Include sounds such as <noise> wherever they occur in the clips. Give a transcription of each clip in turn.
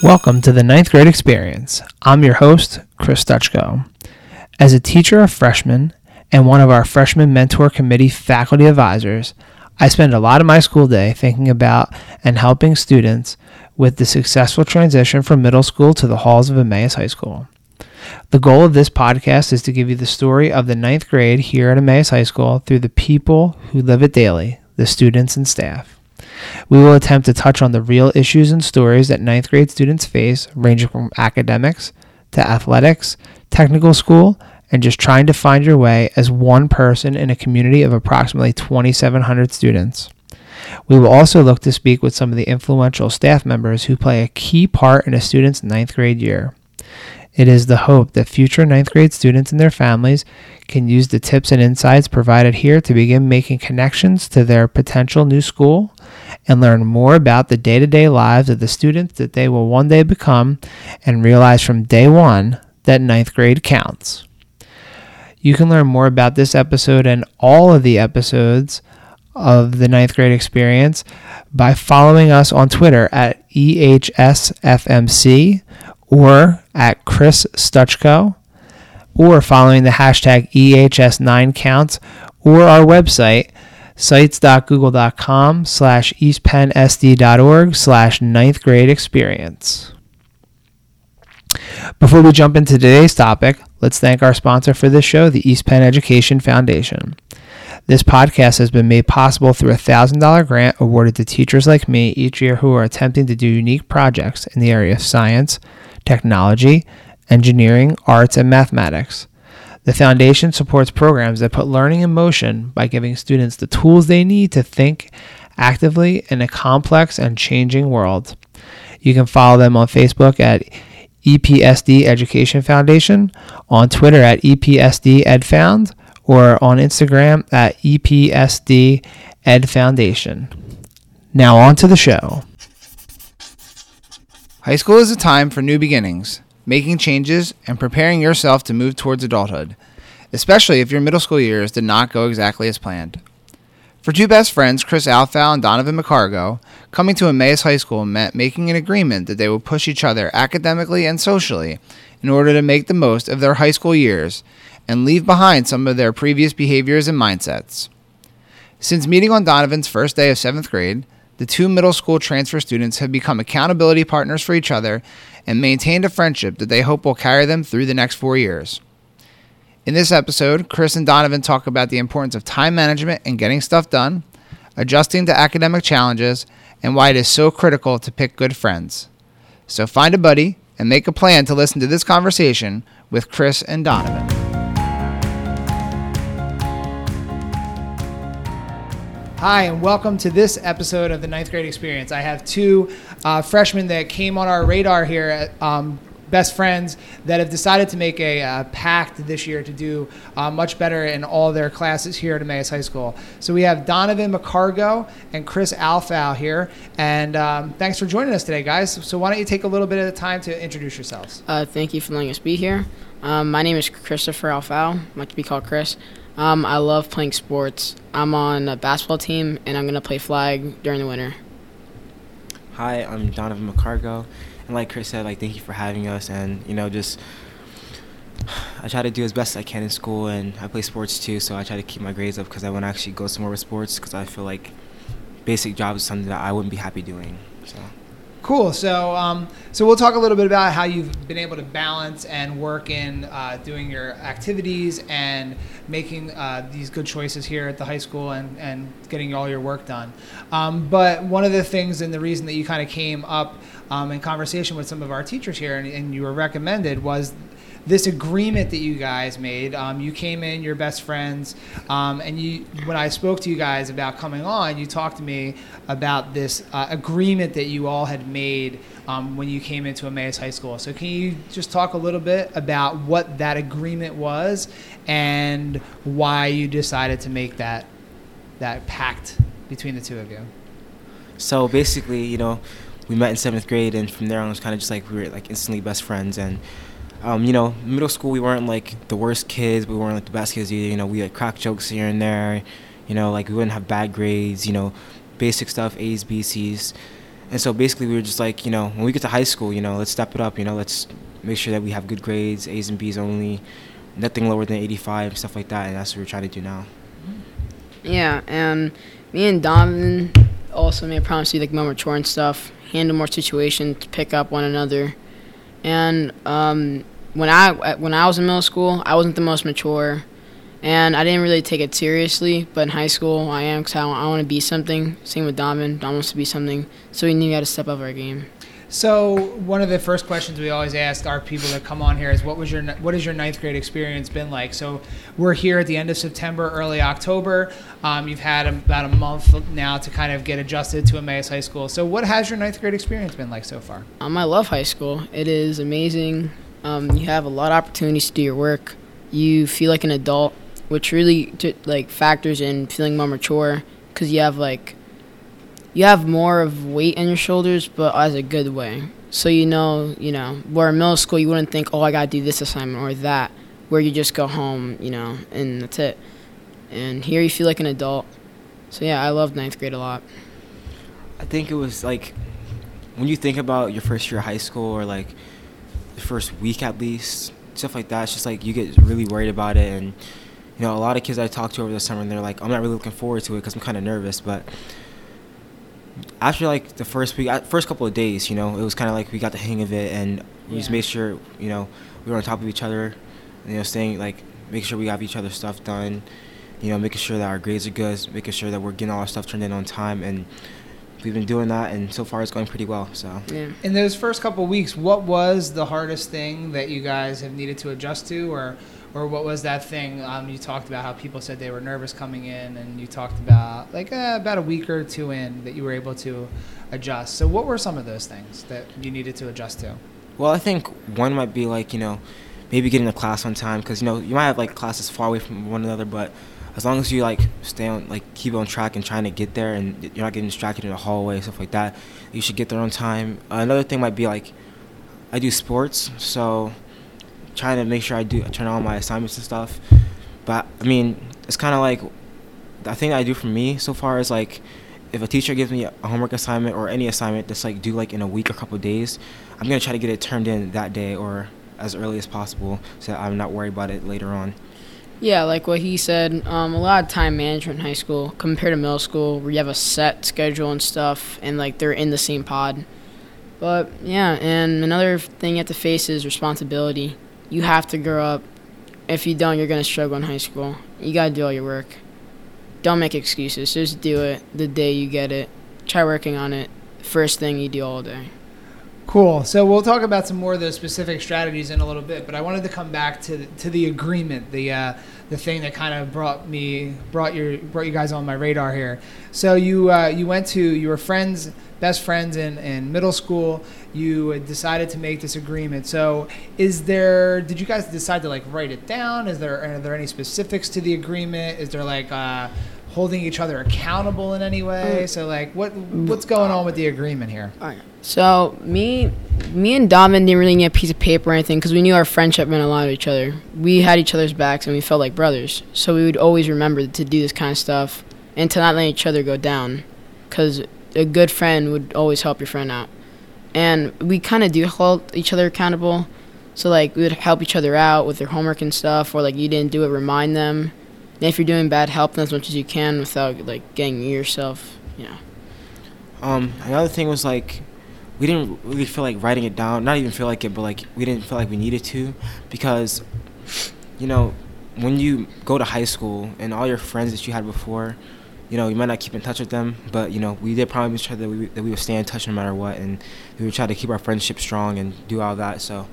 Welcome to the ninth grade experience. I'm your host, Chris Dutchko. As a teacher of freshmen and one of our freshman mentor committee faculty advisors, I spend a lot of my school day thinking about and helping students with the successful transition from middle school to the halls of Emmaus High School. The goal of this podcast is to give you the story of the ninth grade here at Emmaus High School through the people who live it daily, the students and staff. We will attempt to touch on the real issues and stories that ninth grade students face, ranging from academics to athletics, technical school, and just trying to find your way as one person in a community of approximately 2,700 students. We will also look to speak with some of the influential staff members who play a key part in a student's ninth grade year. It is the hope that future ninth grade students and their families can use the tips and insights provided here to begin making connections to their potential new school and learn more about the day to day lives of the students that they will one day become and realize from day one that ninth grade counts. You can learn more about this episode and all of the episodes of the ninth grade experience by following us on Twitter at EHSFMC or at Chris Dutchko or following the hashtag EHS9counts or our website sites.google.com slash eastpennsd.org slash ninth grade experience. Before we jump into today's topic, let's thank our sponsor for this show, the East Penn Education Foundation. This podcast has been made possible through a $1,000 grant awarded to teachers like me each year who are attempting to do unique projects in the area of science, technology, engineering, arts, and mathematics. The foundation supports programs that put learning in motion by giving students the tools they need to think actively in a complex and changing world. You can follow them on Facebook at EPSD Education Foundation, on Twitter at EPSD EdFound, or on Instagram at EPSD Ed Foundation. Now on to the show. High school is a time for new beginnings, making changes, and preparing yourself to move towards adulthood, especially if your middle school years did not go exactly as planned. For two best friends, Chris Alfau and Donavan McCargo, coming to Emmaus High School meant making an agreement that they would push each other academically and socially in order to make the most of their high school years and leave behind some of their previous behaviors and mindsets. Since meeting on Donavan's first day of seventh grade, the two middle school transfer students have become accountability partners for each other and maintained a friendship that they hope will carry them through the next four years. In this episode, Chris and Donavan talk about the importance of time management and getting stuff done, adjusting to academic challenges, and why it is so critical to pick good friends. So find a buddy and make a plan to listen to this conversation with Chris and Donavan. Hi, and welcome to this episode of the ninth grade experience. I have two uh, freshmen that came on our radar here, at, um, best friends, that have decided to make a uh, pact this year to do uh, much better in all their classes here at Emmaus High School. So we have Donavan McCargo and Chris Alfau here, and um, thanks for joining us today, guys. So why don't you take a little bit of the time to introduce yourselves? Uh, thank you for letting us be here. Um, my name is Christopher Alfau. I like to be called Chris. Um, I love playing sports. I'm on a basketball team, and I'm to play flag during the winter. Hi, I'm Donavan McCargo, and like Chris said, like thank you for having us, and you know just <sighs> I try to do as best I can in school, and I play sports too, so I try to keep my grades up because I want to actually go somewhere with sports because I feel like basic jobs is something that I wouldn't be happy doing. So. Cool. So, um, so we'll talk a little bit about how you've been able to balance and work in uh, doing your activities and making uh, these good choices here at the high school and, and getting all your work done. Um, but one of the things and the reason that you kind of came up um, in conversation with some of our teachers here and, and you were recommended was this agreement that you guys made. Um, you came in, your best friends, um, and you. When I spoke to you guys about coming on, you talked to me about this uh, agreement that you all had made um, when you came into Emmaus High School. So can you just talk a little bit about what that agreement was and why you decided to make that that pact between the two of you? So basically, you know, we met in seventh grade, and from there on, it was kind of just like we were like instantly best friends, and um, you know, middle school we weren't like the worst kids, we weren't like the best kids either. You know, we had crack jokes here and there. You know, like we wouldn't have bad grades. You know, basic stuff, A's, B's, C's. And so basically, we were just like, you know, when we get to high school, you know, let's step it up. You know, let's make sure that we have good grades, A's and B's only, nothing lower than 85, stuff like that. And that's what we're trying to do now. Yeah, and me and Donavan also made a promise to be like more mature and stuff, handle more situations, pick up one another. And um, when I when I was in middle school, I wasn't the most mature, and I didn't really take it seriously. But in high school, I am because I, I want to be something. Same with Donavan. Don wants to be something, so we knew we had to step up our game. So one of the first questions we always ask our people that come on here is, what was your what has your ninth grade experience been like? So we're here at the end of September, early October. Um, you've had about a month now to kind of get adjusted to Emmaus High School. So what has your ninth grade experience been like so far? Um, I love high school. It is amazing. Um, you have a lot of opportunities to do your work. You feel like an adult, which really t- like factors in feeling more mature because you have like you have more of weight in your shoulders, but as a good way. So you know, you know, where in middle school you wouldn't think, oh, I gotta do this assignment or that, where you just go home, you know, and that's it. And here you feel like an adult. So yeah, I love ninth grade a lot. I think it was like when you think about your first year of high school or like the first week at least, stuff like that. It's just like you get really worried about it, and you know, a lot of kids I talked to over the summer, and they're like, I'm not really looking forward to it because I'm kind of nervous, but after like the first week, first couple of days, you know, it was kind of like we got the hang of it, and we yeah. just made sure, you know, we were on top of each other, you know, staying like make sure we have each other's stuff done, you know, making sure that our grades are good, making sure that we're getting all our stuff turned in on time, and we've been doing that, and so far it's going pretty well. So yeah. In those first couple of weeks, what was the hardest thing that you guys have needed to adjust to, or or what was that thing um, you talked about how people said they were nervous coming in and you talked about like uh, about a week or two in that you were able to adjust. So what were some of those things that you needed to adjust to? Well i think one might be like you know maybe getting to class on time because you know you might have like classes far away from one another but as long as you like stay on like keep on track and trying to get there and you're not getting distracted in the hallway stuff like that you should get there on time. Uh, another thing might be like i do sports so trying to make sure I do turn on my assignments and stuff. But I mean, it's kind of like the thing I do for me so far is like if a teacher gives me a homework assignment or any assignment that's like due like in a week or couple days, I'm gonna try to get it turned in that day or as early as possible so I'm not worried about it later on. Yeah, like what he said, um, a lot of time management in high school compared to middle school where you have a set schedule and stuff and like they're in the same pod. But yeah, and another thing you have to face is responsibility you have to grow up. If you don't, you're going to struggle in high school. You got to do all your work. Don't make excuses. Just do it the day you get it. Try working on it first thing you do all day. Cool. So we'll talk about some more of those specific strategies in a little bit, but I wanted to come back to the, to the agreement, the uh, the thing that kind of brought me brought your brought you guys on my radar here. So you uh, you went to you were friends, best friends in, in middle school. You decided to make this agreement. So is there? Did you guys decide to like write it down? Is there are there any specifics to the agreement? Is there like uh, holding each other accountable in any way? Mm. So like what what's going on with the agreement here? So me, me and Donavan didn't really need a piece of paper or anything because we knew our friendship meant a lot to each other. We had each other's backs and we felt like brothers. So we would always remember to do this kind of stuff and to not let each other go down, because a good friend would always help your friend out. And we kind of do hold each other accountable. So like we would help each other out with their homework and stuff, or like you didn't do it, remind them. And if you're doing bad, help them as much as you can without like getting yourself, you know. Um, another thing was like we didn't really feel like writing it down. Not even feel like it, but like we didn't feel like we needed to, because, you know, when you go to high school and all your friends that you had before, you know, you might not keep in touch with them, but you know, we did promise each other that we, that we would stay in touch no matter what, and we would try to keep our friendship strong and do all that. So,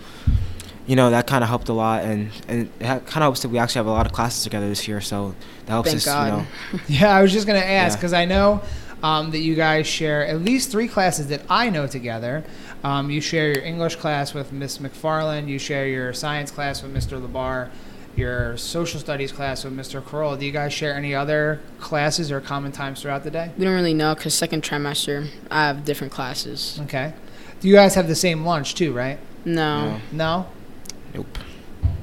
you know, that kind of helped a lot, and and it kind of helps that we actually have a lot of classes together this year. So that helps Thank us, God. you know. <laughs> yeah, I was just gonna ask because yeah. I know um, that you guys share at least three classes that I know together. Um, you share your English class with Miss McFarland. You share your science class with Mr. Labar. Your social studies class with Mr. Carroll. Do you guys share any other classes or common times throughout the day? We don't really know because second trimester I have different classes. Okay. Do you guys have the same lunch too, right? No. No. Nope.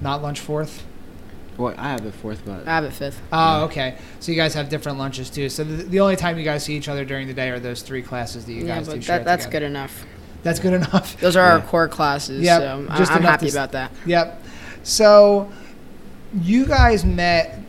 Not lunch fourth. Well, I have it fourth, but I have it fifth. Oh, okay. So you guys have different lunches too. So the, the only time you guys see each other during the day are those three classes that you yeah, guys do but share that, that's together. good enough. That's good enough. <laughs> Those are our core classes. Yep, so I'm, just I'm happy s- about that. Yep. So you guys met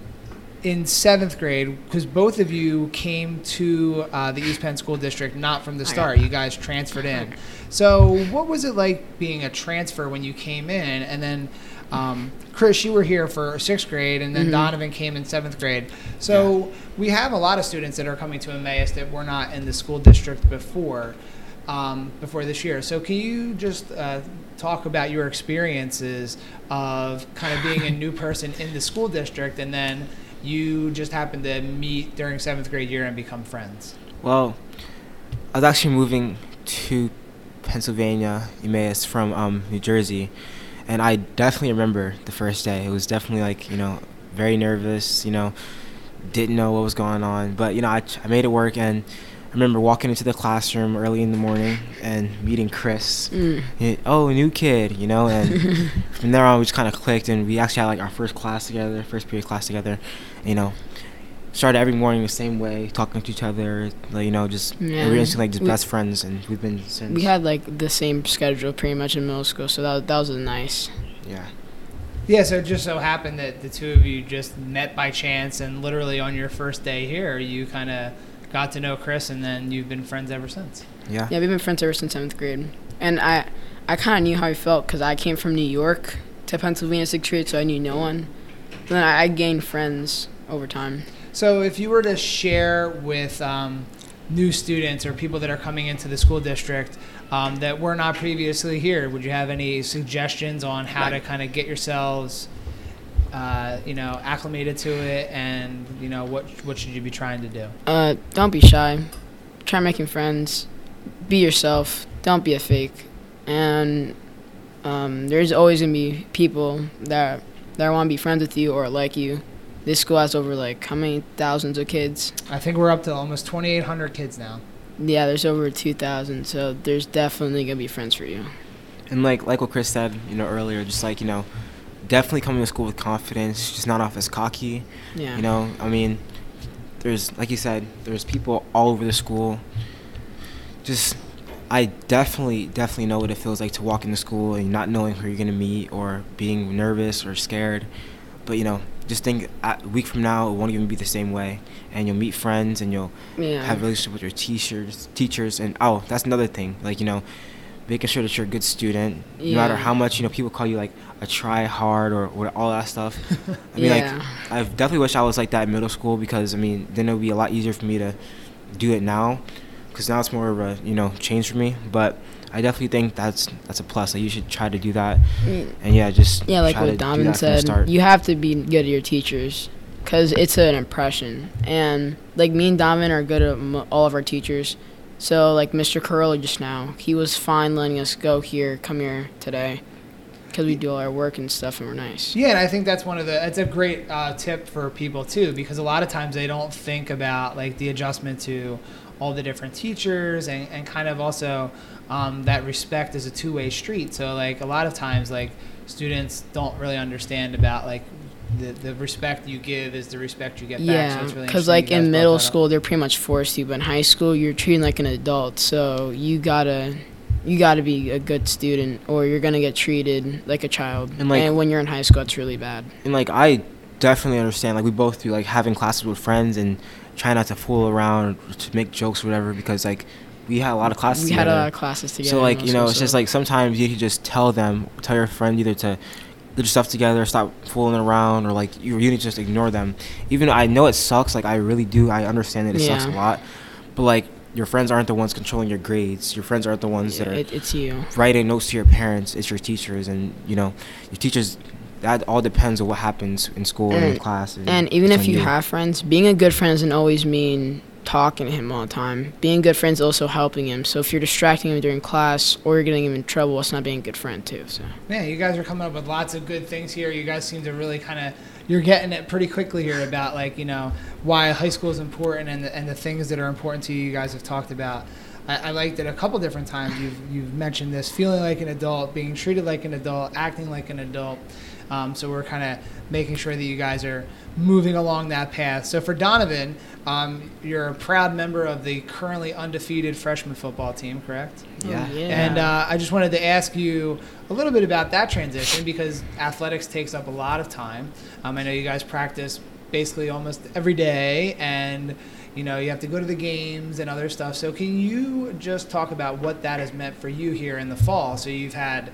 in seventh grade because both of you came to uh, the East Penn School District not from the start. You guys transferred in. So what was it like being a transfer when you came in? And then um, Chris, you were here for sixth grade, and then Mhm. Donavan came in seventh grade. So we have a lot of students that are coming to Emmaus that were not in the school district before. Um, before this year, so can you just uh, talk about your experiences of kind of being a new person in the school district, and then you just happened to meet during seventh grade year and become friends? Well, I was actually moving to Pennsylvania, Emmaus, from um, New Jersey, and I definitely remember the first day. It was definitely like you know very nervous. You know, didn't know what was going on, but you know I, I made it work. And I remember walking into the classroom early in the morning and meeting Chris. Mm. He- oh, new kid, you know, and <laughs> from there on we just kind of clicked, and we actually had like our first class together, first period class together. You know, started every morning the same way, talking to each other, like, you know, just Yeah. we were instantly like just We- best friends, and we've been since. We had like the same schedule pretty much in middle school, so that that was nice. yeah, Yeah, so it just so happened that the two of you just met by chance, and literally on your first day here, you kind of got to know Chris, and then you've been friends ever since. yeah, Yeah, we've been friends ever since seventh grade, and I I kind of knew how he felt because I came from New York to Pennsylvania sixth grade, so I knew no one. Then I, I gained friends over time. So, if you were to share with um, new students or people that are coming into the school district um, that were not previously here, would you have any suggestions on how to kind of get yourselves, uh, you know, acclimated to it, and you know what what should you be trying to do? Uh, don't be shy. Try making friends. Be yourself. Don't be a fake. And um, there's always gonna be people that that want to be friends with you or like you. This school has over like how many thousands of kids? I think we're up to almost 2,800 kids now. Yeah, there's over two thousand. So there's definitely gonna be friends for you. and like like what Chris said, you know, earlier, just like you know, definitely coming to school with confidence, just not off as cocky. Yeah. You know, I mean, there's like you said, there's people all over the school. Just, I definitely, definitely know what it feels like to walk into school and not knowing who you're gonna meet or being nervous or scared. But you know, just think a week from now it won't even be the same way, and you'll meet friends and you'll Yeah. have a relationship with your teachers, teachers, and oh, that's another thing. Like you know, making sure that you're a good student, no matter how much you know people call you like a try hard or, or all that stuff. I mean, <laughs> Yeah. like I definitely wish I was like that in middle school because I mean then it would be a lot easier for me to do it now, because now it's more of a you know change for me. But I definitely think that's that's a plus. Like you should try to do that, Mm. and yeah, just Yeah, like what do Donavan that from the said, you have to be good at your teachers because it's an impression. And like me and Donavan are good at m- all of our teachers. So like Mr. Curley just now, he was fine letting us go here, come here today, because we do all our work and stuff, and we're nice. Yeah, and I think that's one of the. It's a great uh, tip for people too, because a lot of times they don't think about like the adjustment to all the different teachers, and, and kind of also um, that respect is a two way street. So like a lot of times like students don't really understand about like the, the respect you give is the respect you get back. So Yeah, it's really because interesting like in middle school they're pretty much forced to, but in high school you're treated like an adult. So you gotta, you gotta be a good student, or you're gonna get treated like a child. And, like- and when you're in high school, it's really bad. and like I definitely understand. Like we both do, like having classes with friends and trying not to fool around to make jokes or whatever because like we had a lot of classes we had together. a lot of classes together. so like you know, school, it's just like sometimes you could just tell them, tell your friend either to do your stuff together, stop fooling around, or like you you need to just ignore them. Even though I know it sucks, like I really do, I understand that it sucks a lot, but like your friends aren't the ones controlling your grades. Your friends aren't the ones yeah, that are it, it's you. writing notes to your parents. It's your teachers, and you know, your teachers. That all depends on what happens in school and, in And- class. And even if on you have friends, being a good friend doesn't always mean talking to him all the time. Being good friends also helping him. So if you're distracting him during class or you're getting him in trouble, it's not being a good friend too. So yeah, you guys are coming up with lots of good things here. You guys seem to really kind of you're getting it pretty quickly here about like you know why high school is important and the, and the things that are important to you. You guys have talked about. I, I liked it a couple different times. You've you've mentioned this feeling like an adult, being treated like an adult, acting like an adult. Um, so we're kind of making sure that you guys are moving along that path. So for Donavan, um, you're a proud member of the currently undefeated freshman football team, correct? Yeah. Oh, yeah. And uh, I just wanted to ask you a little bit about that transition because athletics takes up a lot of time. Um, I know you guys practice basically almost every day, and you know you have to go to the games and other stuff. So can you just talk about what that has meant for you here in the fall? So you've had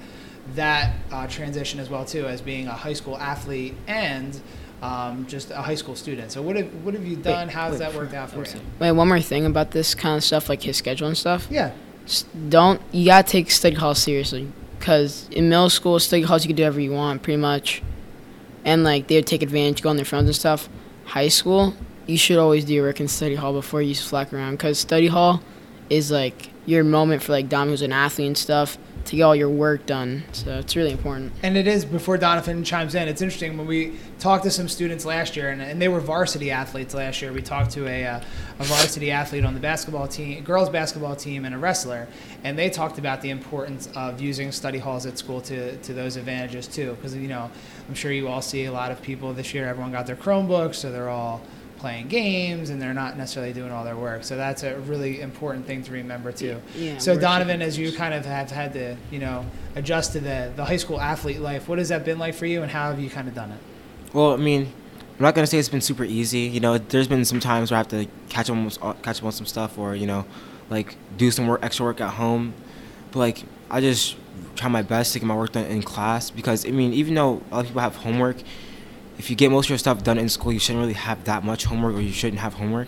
that uh, transition as well too as being a high school athlete and um, just a high school student. So what have what have you done? How's wait, that worked out for you? Wait, one more thing about this kind of stuff, like his schedule and stuff. Yeah. S- Don't you gotta take study halls seriously? Cause in middle school, study halls you can do whatever you want, pretty much, and like they would take advantage, go on their phones and stuff. High school, you should always do your work in study hall before you slack around, cause study hall is like your moment for like Dom, who's an athlete and stuff, to get all your work done. So it's really important. And it is before Donavan chimes in. It's interesting when we talked to some students last year, and, and they were varsity athletes last year. We talked to a, uh, a varsity athlete on the basketball team, girls basketball team, and a wrestler, and they talked about the importance of using study halls at school to, to those advantages too. Because you know, I'm sure you all see a lot of people this year. Everyone got their Chromebooks, so they're all playing games and they're not necessarily doing all their work. So that's a really important thing to remember too. Yeah. So Donavan, as you kind of have had to, you know, adjust to the the high school athlete life, what has that been like for you, and how have you kind of done it? Well, I mean, I'm not gonna say it's been super easy. You know, there's been some times where I have to catch up on catch up on some stuff, or you know, like do some work, extra work at home. But like, I just try my best to get my work done in class because I mean, even though a lot of people have homework, if you get most of your stuff done in school, you shouldn't really have that much homework, or you shouldn't have homework.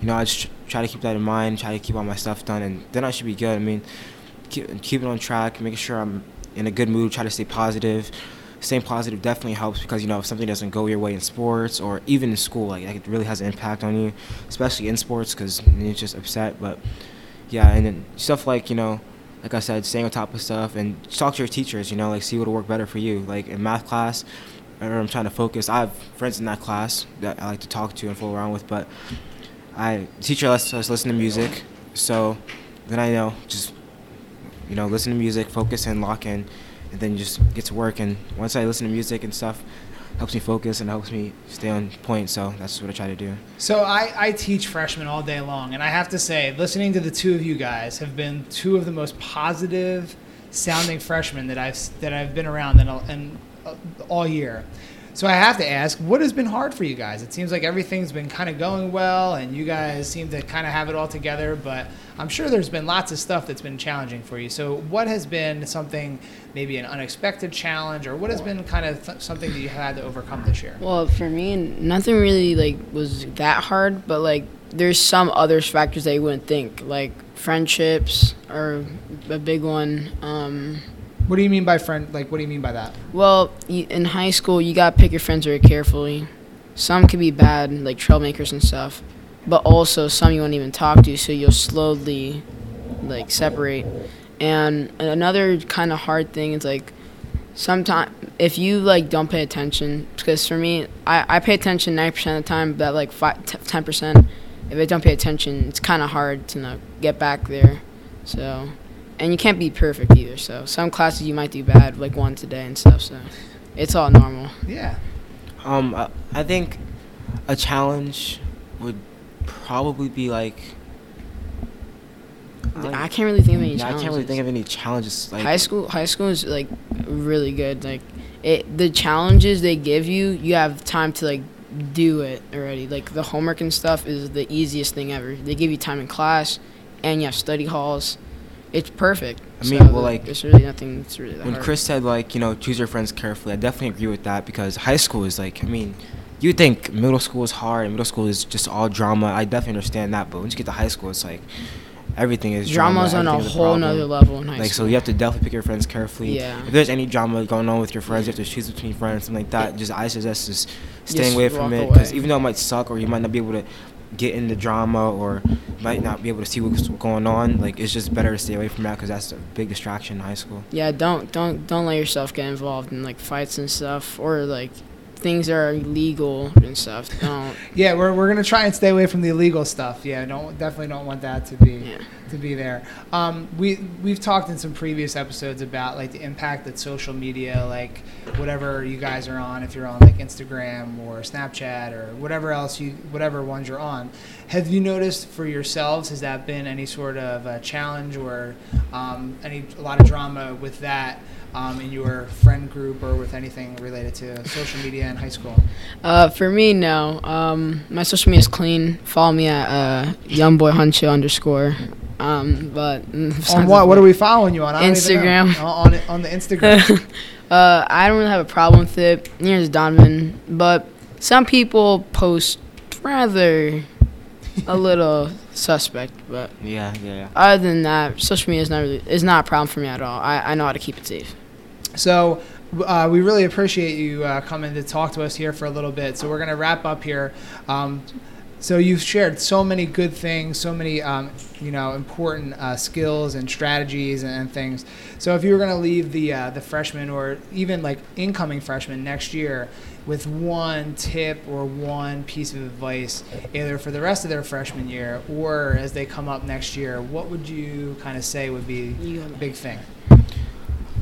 You know, I just try to keep that in mind, try to keep all my stuff done, and then I should be good. I mean, keep keep it on track, making sure I'm in a good mood, try to stay positive staying positive definitely helps because you know if something doesn't go your way in sports or even in school like it really has an impact on you especially in sports because you're just upset but yeah and then stuff like you know like i said staying on top of stuff and talk to your teachers you know like see what'll work better for you like in math class or i'm trying to focus i have friends in that class that i like to talk to and fool around with but i teacher lets us listen to music so then i know just you know listen to music focus and lock in and then just get to work. And once I listen to music and stuff, helps me focus and helps me stay on point. So that's what I try to do. So I, I teach freshmen all day long, and I have to say, listening to the two of you guys have been two of the most positive sounding freshmen that I've that I've been around and, a- in uh, all year. So I have to ask, what has been hard for you guys? It seems like everything's been kind of going well, and you guys seem to kind of have it all together. But I'm sure there's been lots of stuff that's been challenging for you. So what has been something, maybe an unexpected challenge, or what has been kind of th- something that you had to overcome this year? Well, for me, nothing really like was that hard, but like there's some other factors that you wouldn't think, like friendships are a big one. Um, What do you mean by friend? Like, what do you mean by that? well, you, in high school, you gotta pick your friends very carefully. Some could be bad, like troublemakers and stuff, but also some you won't even talk to, so you'll slowly like separate. And another kind of hard thing is like sometimes if you like don't pay attention, because for me, I, I pay attention 90% of the time, but like five, t- 10%, if I don't pay attention, it's kind of hard to know, get back there. So, and you can't be perfect either. So some classes you might do bad, like once a day and stuff. So it's all normal. Yeah. Um, I, I think a challenge would probably be like. I can't really think of any yeah, I challenges. can't really think of any challenges. Like high school, high school is like really good. Like it, the challenges they give you, you have time to like do it already. Like the homework and stuff is the easiest thing ever. They give you time in class, and you have study halls. It's perfect. I mean, So well, like, there's really nothing. It's really that when hard. Chris said like you know choose your friends carefully, I definitely agree with that because high school is like I mean, you think middle school is hard and middle school is just all drama. I definitely understand that, but once you get to high school, it's like everything is drama. drama's on a whole nother level in high Like school. so, you have to definitely pick your friends carefully. Yeah. If there's any drama going on with your friends, you have to choose between friends, something like that. Just I suggest just staying Just away from it because even though it might suck or you might not be able to get in the drama or might not be able to see what's going on, like it's just better to stay away from that because that's a big distraction in high school. yeah, don't don't don't let yourself get involved in like fights and stuff or like things that are illegal and stuff. Don't. Yeah, we're, we're gonna try and stay away from the illegal stuff. Yeah, don't definitely don't want that to be Yeah. to be there. Um, we we've talked in some previous episodes about like the impact that social media, like whatever you guys are on, if you're on like Instagram or Snapchat or whatever else you whatever ones you're on. Have you noticed for yourselves has that been any sort of a challenge or um, any a lot of drama with that? Um, in your friend group or with anything related to social media in high school? Uh, for me, no. Um, my social media is clean. Follow me at uh, youngboyhuncho underscore. Um, but mm, On what? What are we following you on? I don't even know. Instagram. On, on on the Instagram. <laughs> uh, I don't really have a problem with it. Neither does Donavan. But some people post rather a little <laughs> suspect. But Yeah, yeah, yeah. other than that, social media is not really is not a problem for me at all. I, I know how to keep it safe. So uh, we really appreciate you uh, coming to talk to us here for a little bit. So we're going to wrap up here. Um, so you've shared so many good things, so many um, you know important uh, skills and strategies and, and things. So if you were going to leave the uh, the freshmen or even like incoming freshmen next year with one tip or one piece of advice, either for the rest of their freshman year or as they come up next year, what would you kind of say would be a big thing?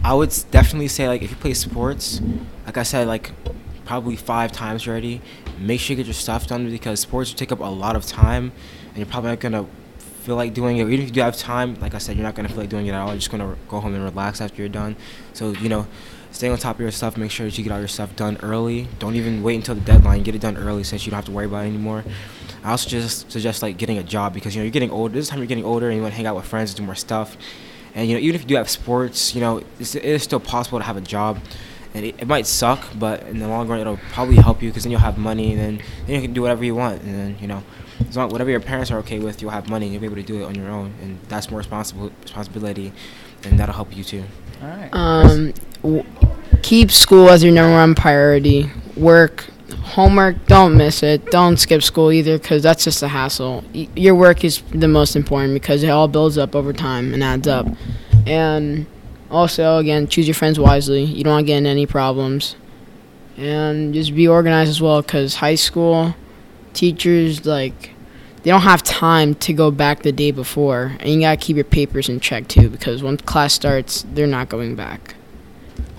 I would definitely say like if you play sports, like I said like probably five times already, make sure you get your stuff done because sports take up a lot of time, and you're probably not gonna feel like doing it. Even if you do have time, like I said, you're not gonna feel like doing it at all. You're just gonna go home and relax after you're done. So you know, stay on top of your stuff. Make sure that you get all your stuff done early. Don't even wait until the deadline. Get it done early that you don't have to worry about it anymore. I also just suggest like getting a job because you know you're getting older. This time you're getting older and you want to hang out with friends, and do more stuff. And you know, even if you do have sports, you know, it's, it is still possible to have a job. And it, it might suck, but in the long run, it'll probably help you because then you'll have money, and then, then you can do whatever you want. And then, you know, as long whatever your parents are okay with, you'll have money, and you'll be able to do it on your own. And that's more responsible responsibility, and that'll help you too. All right. Um, w- keep school as your number one priority. Work, homework, don't miss it. Don't skip school either because that's just a hassle. Y- your work is the most important because it all builds up over time and adds up. And also, again, choose your friends wisely. You don't want to get in any problems. And just be organized as well because high school teachers, like, they don't have time to go back the day before. And you got to keep your papers in check too because once class starts, they're not going back.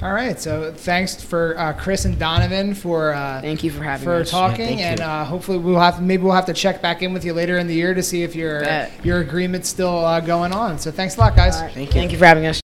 All right. So thanks for uh, Chris and Donavan for uh, Thank you for having for us. talking, thank and uh, hopefully we'll have maybe we'll have to check back in with you later in the year to see if your Bet. your agreement's still uh, going on. So thanks a lot, guys. All right. Thank you. Thank you for having us.